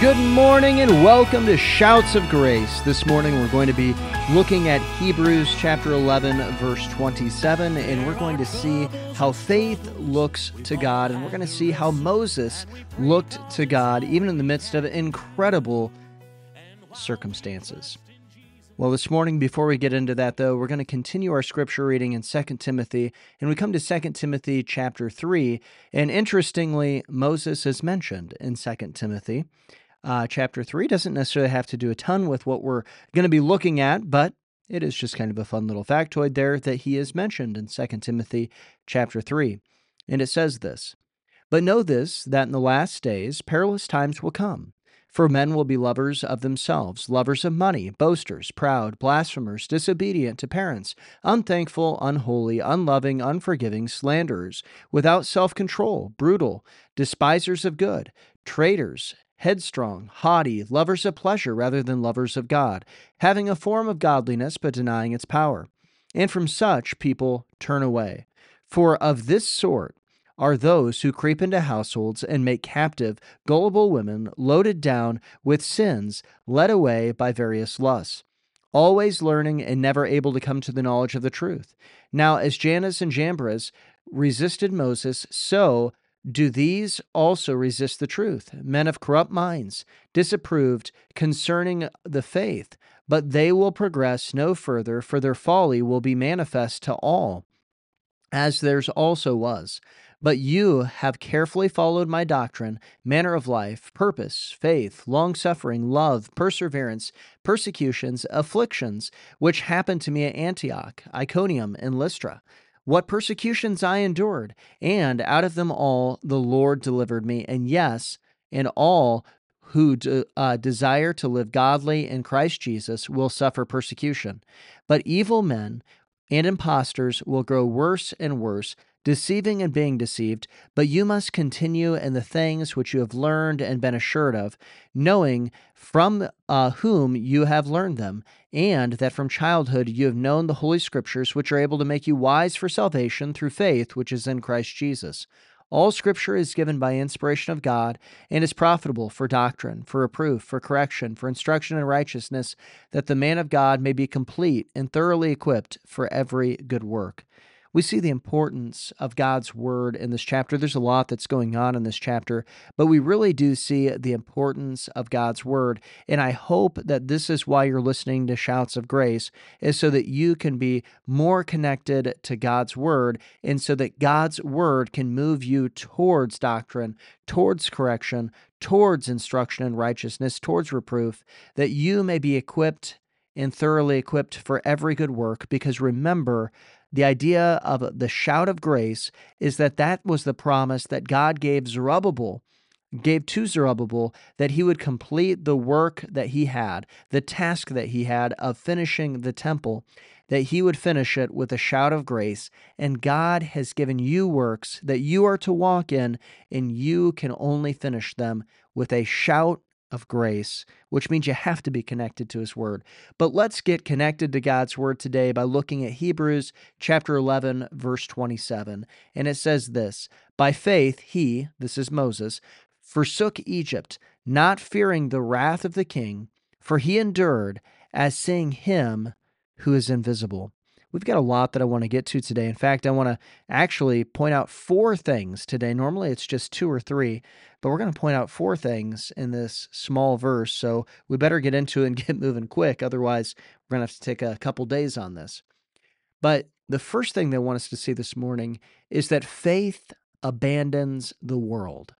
Good morning and welcome to Shouts of Grace. This morning we're going to be looking at Hebrews chapter 11, verse 27, and we're going to see how faith looks to God, and we're going to see how Moses looked to God even in the midst of incredible circumstances. Well, this morning, before we get into that, though, we're going to continue our scripture reading in 2 Timothy, and we come to 2 Timothy chapter 3. And interestingly, Moses is mentioned in 2 Timothy. Uh, chapter 3 doesn't necessarily have to do a ton with what we're going to be looking at, but it is just kind of a fun little factoid there that he is mentioned in 2 Timothy chapter 3. And it says this But know this, that in the last days perilous times will come. For men will be lovers of themselves, lovers of money, boasters, proud, blasphemers, disobedient to parents, unthankful, unholy, unloving, unforgiving, slanderers, without self control, brutal, despisers of good, traitors, headstrong, haughty, lovers of pleasure rather than lovers of God, having a form of godliness but denying its power. And from such people turn away. For of this sort, are those who creep into households and make captive gullible women loaded down with sins, led away by various lusts, always learning and never able to come to the knowledge of the truth. Now, as Jannes and Jambres resisted Moses, so do these also resist the truth, men of corrupt minds, disapproved concerning the faith, but they will progress no further, for their folly will be manifest to all, as theirs also was. But you have carefully followed my doctrine, manner of life, purpose, faith, long suffering, love, perseverance, persecutions, afflictions, which happened to me at Antioch, Iconium, and Lystra. What persecutions I endured, and out of them all the Lord delivered me. And yes, and all who uh, desire to live godly in Christ Jesus will suffer persecution. But evil men and impostors will grow worse and worse deceiving and being deceived, but you must continue in the things which you have learned and been assured of, knowing from uh, whom you have learned them, and that from childhood you have known the Holy Scriptures, which are able to make you wise for salvation through faith which is in Christ Jesus. All scripture is given by inspiration of God and is profitable for doctrine, for reproof, for correction, for instruction in righteousness, that the man of God may be complete and thoroughly equipped for every good work we see the importance of God's word in this chapter. There's a lot that's going on in this chapter, but we really do see the importance of God's word. And I hope that this is why you're listening to Shouts of Grace, is so that you can be more connected to God's word, and so that God's word can move you towards doctrine, towards correction, towards instruction in righteousness, towards reproof, that you may be equipped and thoroughly equipped for every good work. Because remember, the idea of the shout of grace is that that was the promise that God gave Zerubbabel, gave to Zerubbabel, that he would complete the work that he had, the task that he had of finishing the temple, that he would finish it with a shout of grace. And God has given you works that you are to walk in, and you can only finish them with a shout of grace, which means you have to be connected to his word. But let's get connected to God's word today by looking at Hebrews chapter 11 verse 27. And it says this, by faith he, this is Moses, forsook Egypt, not fearing the wrath of the king, for he endured as seeing him who is invisible. We've got a lot that I want to get to today. In fact, I want to actually point out four things today. Normally it's just two or three, but we're going to point out four things in this small verse. So we better get into it and get moving quick. Otherwise, we're going to have to take a couple days on this. But the first thing they want us to see this morning is that faith abandons the world.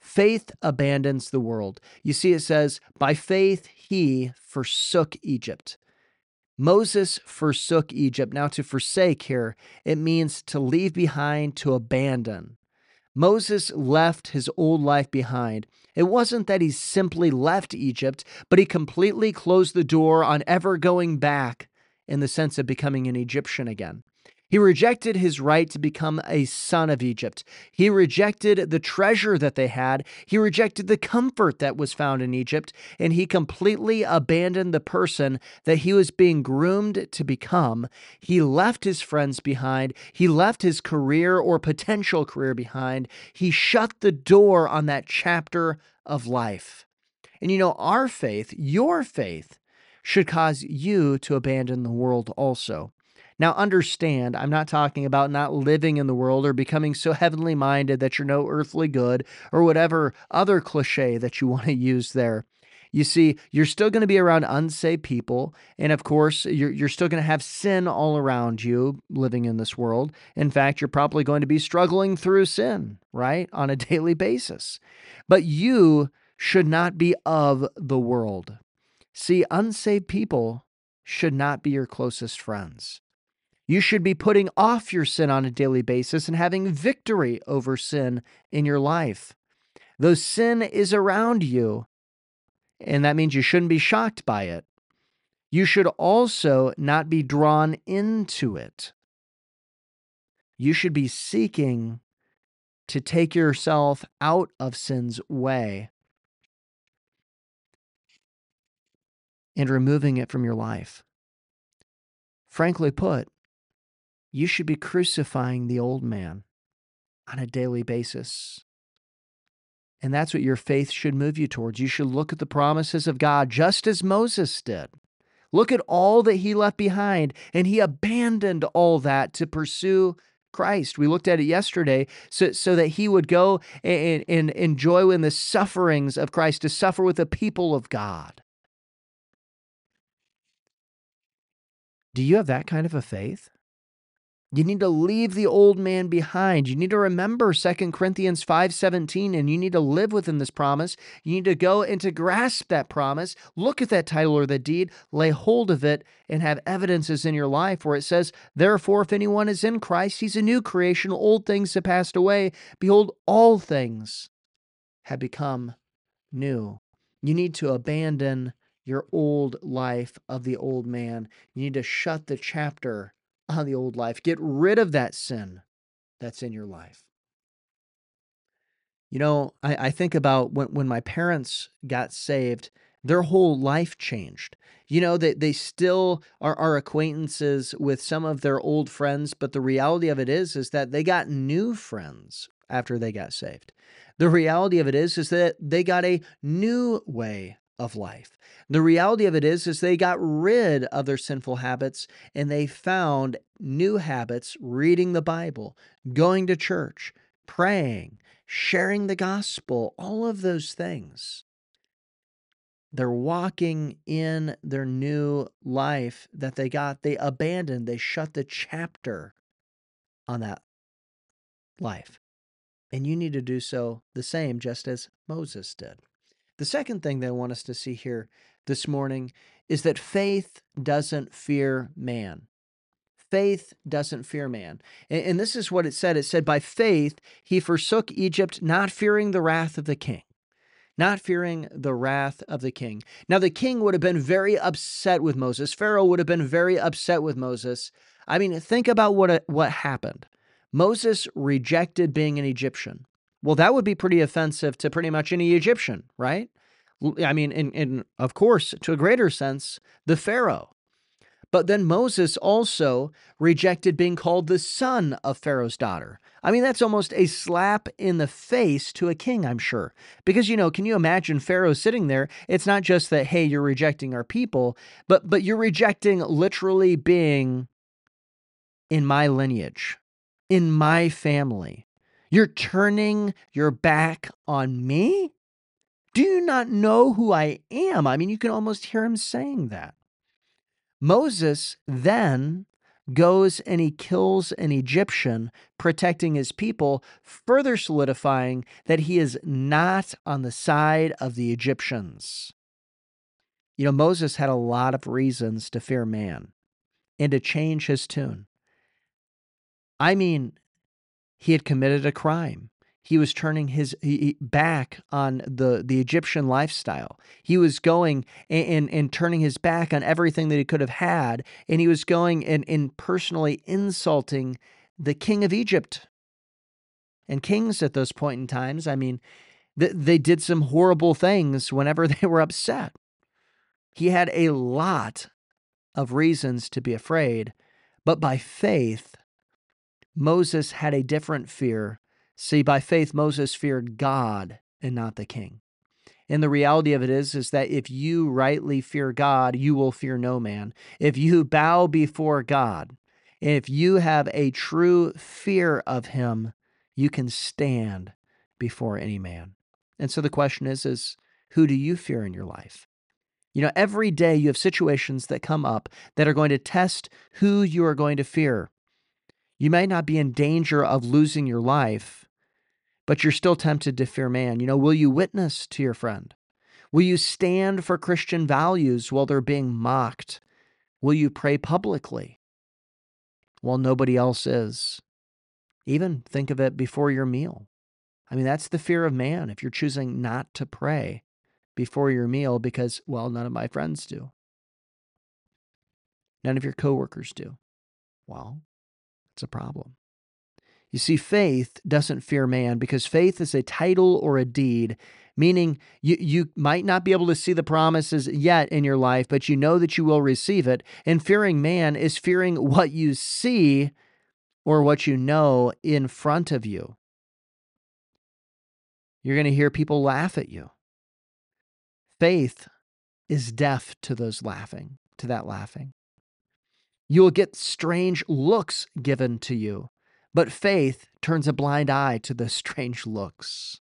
Faith abandons the world. You see, it says, by faith he forsook Egypt. Moses forsook Egypt. Now, to forsake here, it means to leave behind, to abandon. Moses left his old life behind. It wasn't that he simply left Egypt, but he completely closed the door on ever going back in the sense of becoming an Egyptian again. He rejected his right to become a son of Egypt. He rejected the treasure that they had. He rejected the comfort that was found in Egypt. And he completely abandoned the person that he was being groomed to become. He left his friends behind. He left his career or potential career behind. He shut the door on that chapter of life. And you know, our faith, your faith, should cause you to abandon the world also. Now, understand, I'm not talking about not living in the world or becoming so heavenly minded that you're no earthly good or whatever other cliche that you want to use there. You see, you're still going to be around unsaved people. And of course, you're, you're still going to have sin all around you living in this world. In fact, you're probably going to be struggling through sin, right, on a daily basis. But you should not be of the world. See, unsaved people should not be your closest friends. You should be putting off your sin on a daily basis and having victory over sin in your life. Though sin is around you, and that means you shouldn't be shocked by it, you should also not be drawn into it. You should be seeking to take yourself out of sin's way and removing it from your life. Frankly put, you should be crucifying the old man on a daily basis. And that's what your faith should move you towards. You should look at the promises of God just as Moses did. Look at all that he left behind, and he abandoned all that to pursue Christ. We looked at it yesterday so, so that he would go and, and enjoy in the sufferings of Christ, to suffer with the people of God. Do you have that kind of a faith? You need to leave the old man behind. You need to remember 2 Corinthians 5:17 and you need to live within this promise. You need to go and to grasp that promise, look at that title or the deed, lay hold of it and have evidences in your life where it says, "Therefore if anyone is in Christ, he's a new creation. Old things have passed away; behold, all things have become new." You need to abandon your old life of the old man. You need to shut the chapter on the old life. Get rid of that sin that's in your life. You know, I, I think about when, when my parents got saved, their whole life changed. You know, they, they still are, are acquaintances with some of their old friends, but the reality of it is, is that they got new friends after they got saved. The reality of it is, is that they got a new way of life. The reality of it is is they got rid of their sinful habits and they found new habits, reading the Bible, going to church, praying, sharing the gospel, all of those things. They're walking in their new life that they got. They abandoned, they shut the chapter on that life. And you need to do so the same, just as Moses did. The second thing that I want us to see here this morning is that faith doesn't fear man. Faith doesn't fear man. And, and, this is what it said it said, By faith he forsook Egypt, not fearing the wrath of the king. Not fearing the wrath of the king. Now, the king would have been very upset with Moses. Pharaoh would have been very upset with Moses. I mean, think about what, uh, what happened. Moses rejected being an Egyptian. Well, that would be pretty offensive to pretty much any Egyptian, right? I mean, in, in of course, to a greater sense, the Pharaoh. But then Moses also rejected being called the son of Pharaoh's daughter. I mean, that's almost a slap in the face to a king, I'm sure. Because, you know, can you imagine Pharaoh sitting there? It's not just that, hey, you're rejecting our people, but but you're rejecting literally being in my lineage, in my family. You're turning your back on me? Do you not know who I am? I mean, you can almost hear him saying that. Moses then goes and he kills an Egyptian, protecting his people, further solidifying that he is not on the side of the Egyptians. You know, Moses had a lot of reasons to fear man and to change his tune. I mean, he had committed a crime. He was turning his he, back on the, the Egyptian lifestyle. He was going and, and, turning his back on everything that he could have had. And he was going and, and personally insulting the king of Egypt. And kings at those point in times, I mean, th- they did some horrible things whenever they were upset. He had a lot of reasons to be afraid, but by faith, Moses had a different fear. See, by faith, Moses feared God and not the king. And the reality of it is is that if you rightly fear God, you will fear no man. If you bow before God, if you have a true fear of him, you can stand before any man. And so the question is is who do you fear in your life? You know, every day you have situations that come up that are going to test who you are going to fear. You may not be in danger of losing your life, but you're still tempted to fear man. You know, will you witness to your friend? Will you stand for Christian values while they're being mocked? Will you pray publicly while nobody else is? Even think of it before your meal. I mean, that's the fear of man if you're choosing not to pray before your meal because, well, none of my friends do. None of your coworkers do. Well, it's a problem. You see, faith doesn't fear man because faith is a title or a deed, meaning you, you might not be able to see the promises yet in your life, but you know that you will receive it. And fearing man is fearing what you see or what you know in front of you. You're going to hear people laugh at you. Faith is deaf to those laughing, to that laughing. You will get strange looks given to you. But faith turns a blind eye to the strange looks.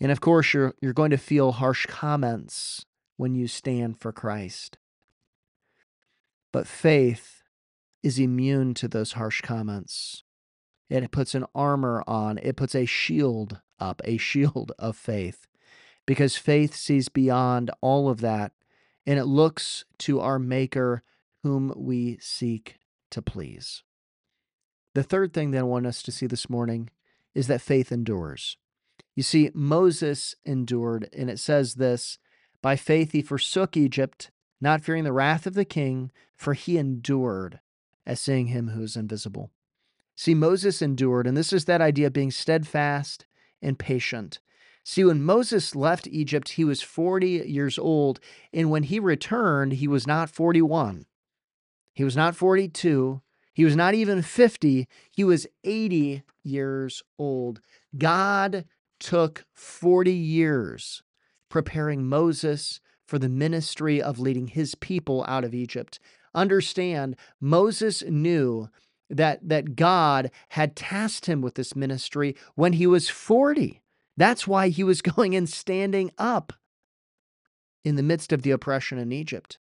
And of course, you're, you're going to feel harsh comments when you stand for Christ. But faith is immune to those harsh comments. It puts an armor on, it puts a shield up, a shield of faith, because faith sees beyond all of that and it looks to our Maker whom we seek to please. The third thing that I want us to see this morning is that faith endures. You see, Moses endured, and it says this By faith he forsook Egypt, not fearing the wrath of the king, for he endured as seeing him who is invisible. See, Moses endured, and this is that idea of being steadfast and patient. See, when Moses left Egypt, he was 40 years old, and when he returned, he was not 41. He was not 42. He was not even 50, he was 80 years old. God took 40 years preparing Moses for the ministry of leading his people out of Egypt. Understand, Moses knew that, that God had tasked him with this ministry when he was 40. That's why he was going and standing up in the midst of the oppression in Egypt.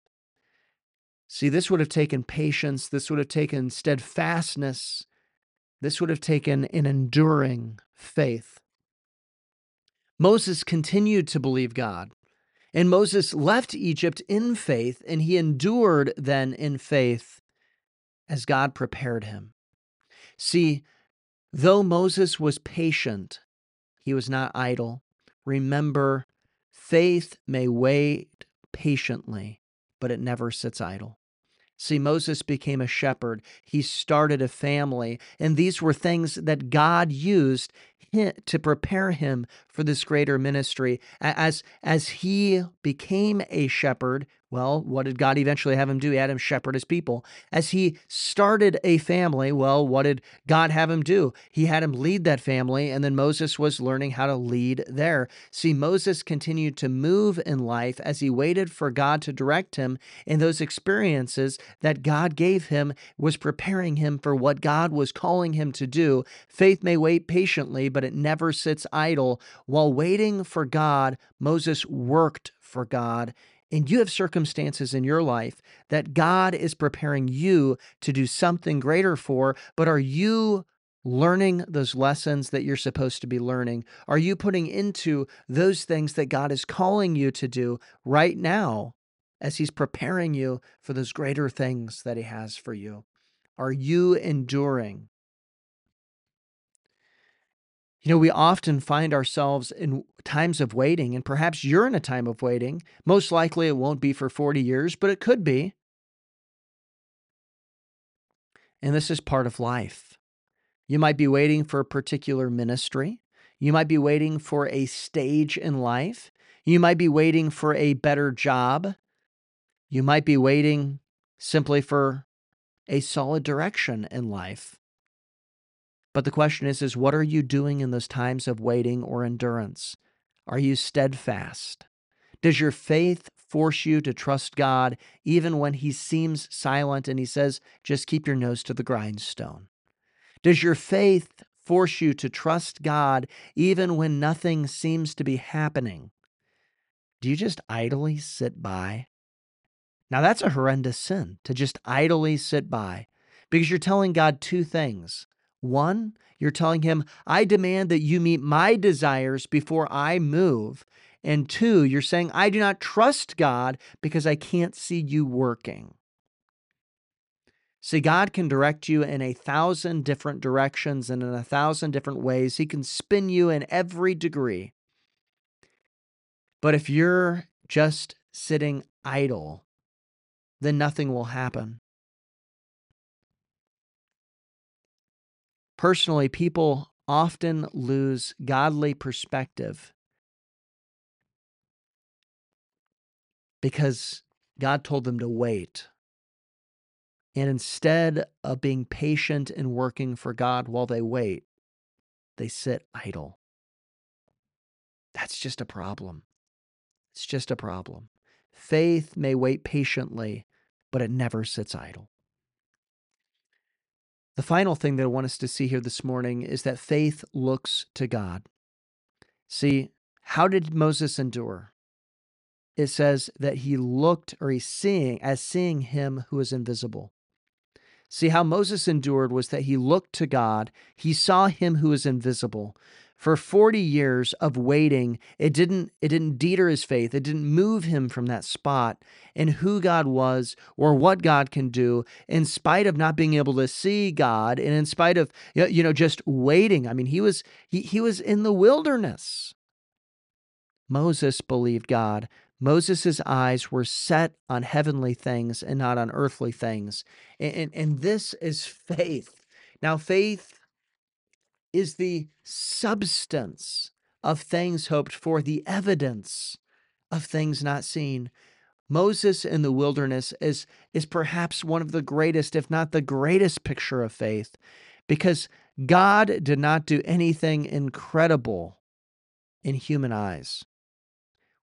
See, this would have taken patience, this would have taken steadfastness, this would have taken an enduring faith. Moses continued to believe God. And Moses left Egypt in faith, and he endured then in faith as God prepared him. See, though Moses was patient, he was not idle. Remember, faith may wait patiently, but it never sits idle. See, Moses became a shepherd. He started a family. And these were things that God used to prepare him for this greater ministry. As, as he became a shepherd, well, what did God eventually have him do? He had him shepherd his people. As he started a family, well, what did God have him do? He had him lead that family, and then Moses was learning how to lead there. See, Moses continued to move in life as he waited for God to direct him, and those experiences that God gave him was preparing him for what God was calling him to do. Faith may wait patiently, but it never sits idle. While waiting for God, Moses worked for God and you have circumstances in your life that God is preparing you to do something greater for, but are you learning those lessons that you're supposed to be learning? Are you putting into those things that God is calling you to do right now as He's preparing you for those greater things that He has for you? Are you enduring? You know, we often find ourselves in times of waiting, and perhaps you're in a time of waiting. Most likely it won't be for 40 years, but it could be. And this is part of life. You might be waiting for a particular ministry. You might be waiting for a stage in life. You might be waiting for a better job. You might be waiting simply for a solid direction in life. But the question is is what are you doing in those times of waiting or endurance? Are you steadfast? Does your faith force you to trust God even when He seems silent and He says, just keep your nose to the grindstone? Does your faith force you to trust God even when nothing seems to be happening? Do you just idly sit by? Now, that's a horrendous sin to just idly sit by because you're telling God two things. One, you're telling him, I demand that you meet my desires before I move. And two, you're saying, I do not trust God because I can't see you working. See, God can direct you in a thousand different directions and in a thousand different ways. He can spin you in every degree. But if you're just sitting idle, then nothing will happen. Personally, people often lose godly perspective because God told them to wait. And instead of being patient and working for God while they wait, they sit idle. That's just a problem. It's just a problem. Faith may wait patiently, but it never sits idle. The final thing that I want us to see here this morning is that faith looks to God. See, how did Moses endure? It says that he looked or he's seeing as seeing him who is invisible. See, how Moses endured was that he looked to God, he saw him who is invisible for 40 years of waiting. It didn't it didn't deter his faith. It didn't move him from that spot and who god was or what god can do in spite of not being able to see god and in spite of you know just waiting. I mean he was he, he was in the wilderness. Moses believed god. Moses' eyes were set on heavenly things and not on earthly things. And, and, and this is faith. Now, faith is the substance of things hoped for, the evidence of things not seen. Moses in the wilderness is, is perhaps one of the greatest, if not the greatest, picture of faith because God did not do anything incredible in human eyes.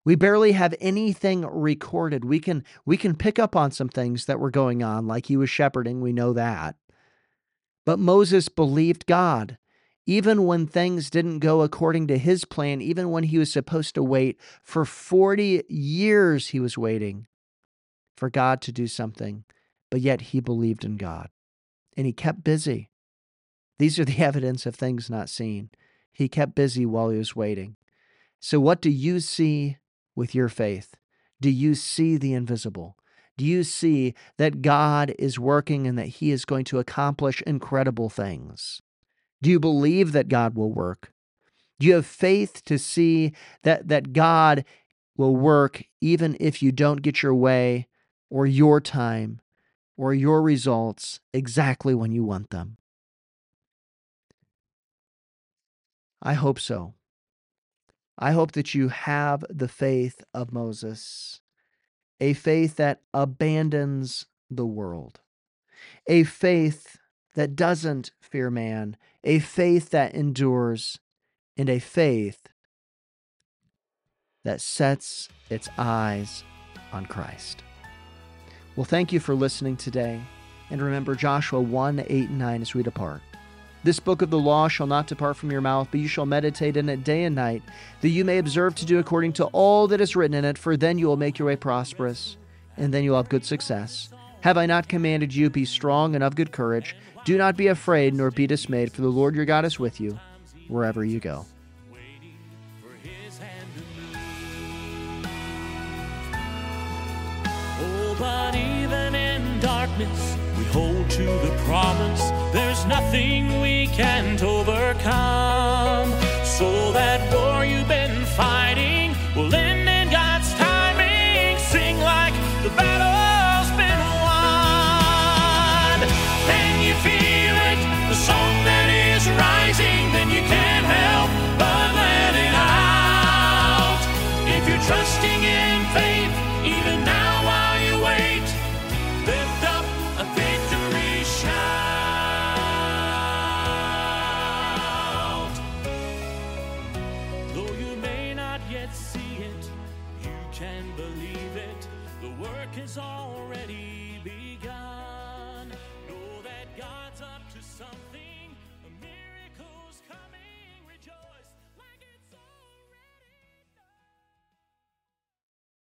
We barely have anything recorded. We can we can pick up on some things that were going on like he was shepherding, we know that. But Moses believed God even when things didn't go according to his plan, even when he was supposed to wait for 40 years, he was waiting for God to do something, but yet he believed in God and he kept busy. These are the evidence of things not seen. He kept busy while he was waiting. So, what do you see with your faith? Do you see the invisible? Do you see that God is working and that He is going to accomplish incredible things? Do you believe that God will work? Do you have faith to see that, that God will work even if you don't get your way or your time or your results exactly when you want them? I hope so. I hope that you have the faith of Moses, a faith that abandons the world, a faith that doesn't fear man, a faith that endures, and a faith that sets its eyes on Christ. Well, thank you for listening today. And remember Joshua 1 8 and 9 as we depart. This book of the law shall not depart from your mouth, but you shall meditate in it day and night, that you may observe to do according to all that is written in it, for then you will make your way prosperous, and then you will have good success. Have I not commanded you, be strong and of good courage? Do not be afraid nor be dismayed, for the Lord your God is with you wherever you go. Oh, but even in darkness, we hold to the promise. There's nothing we can't overcome. So that war you've been fighting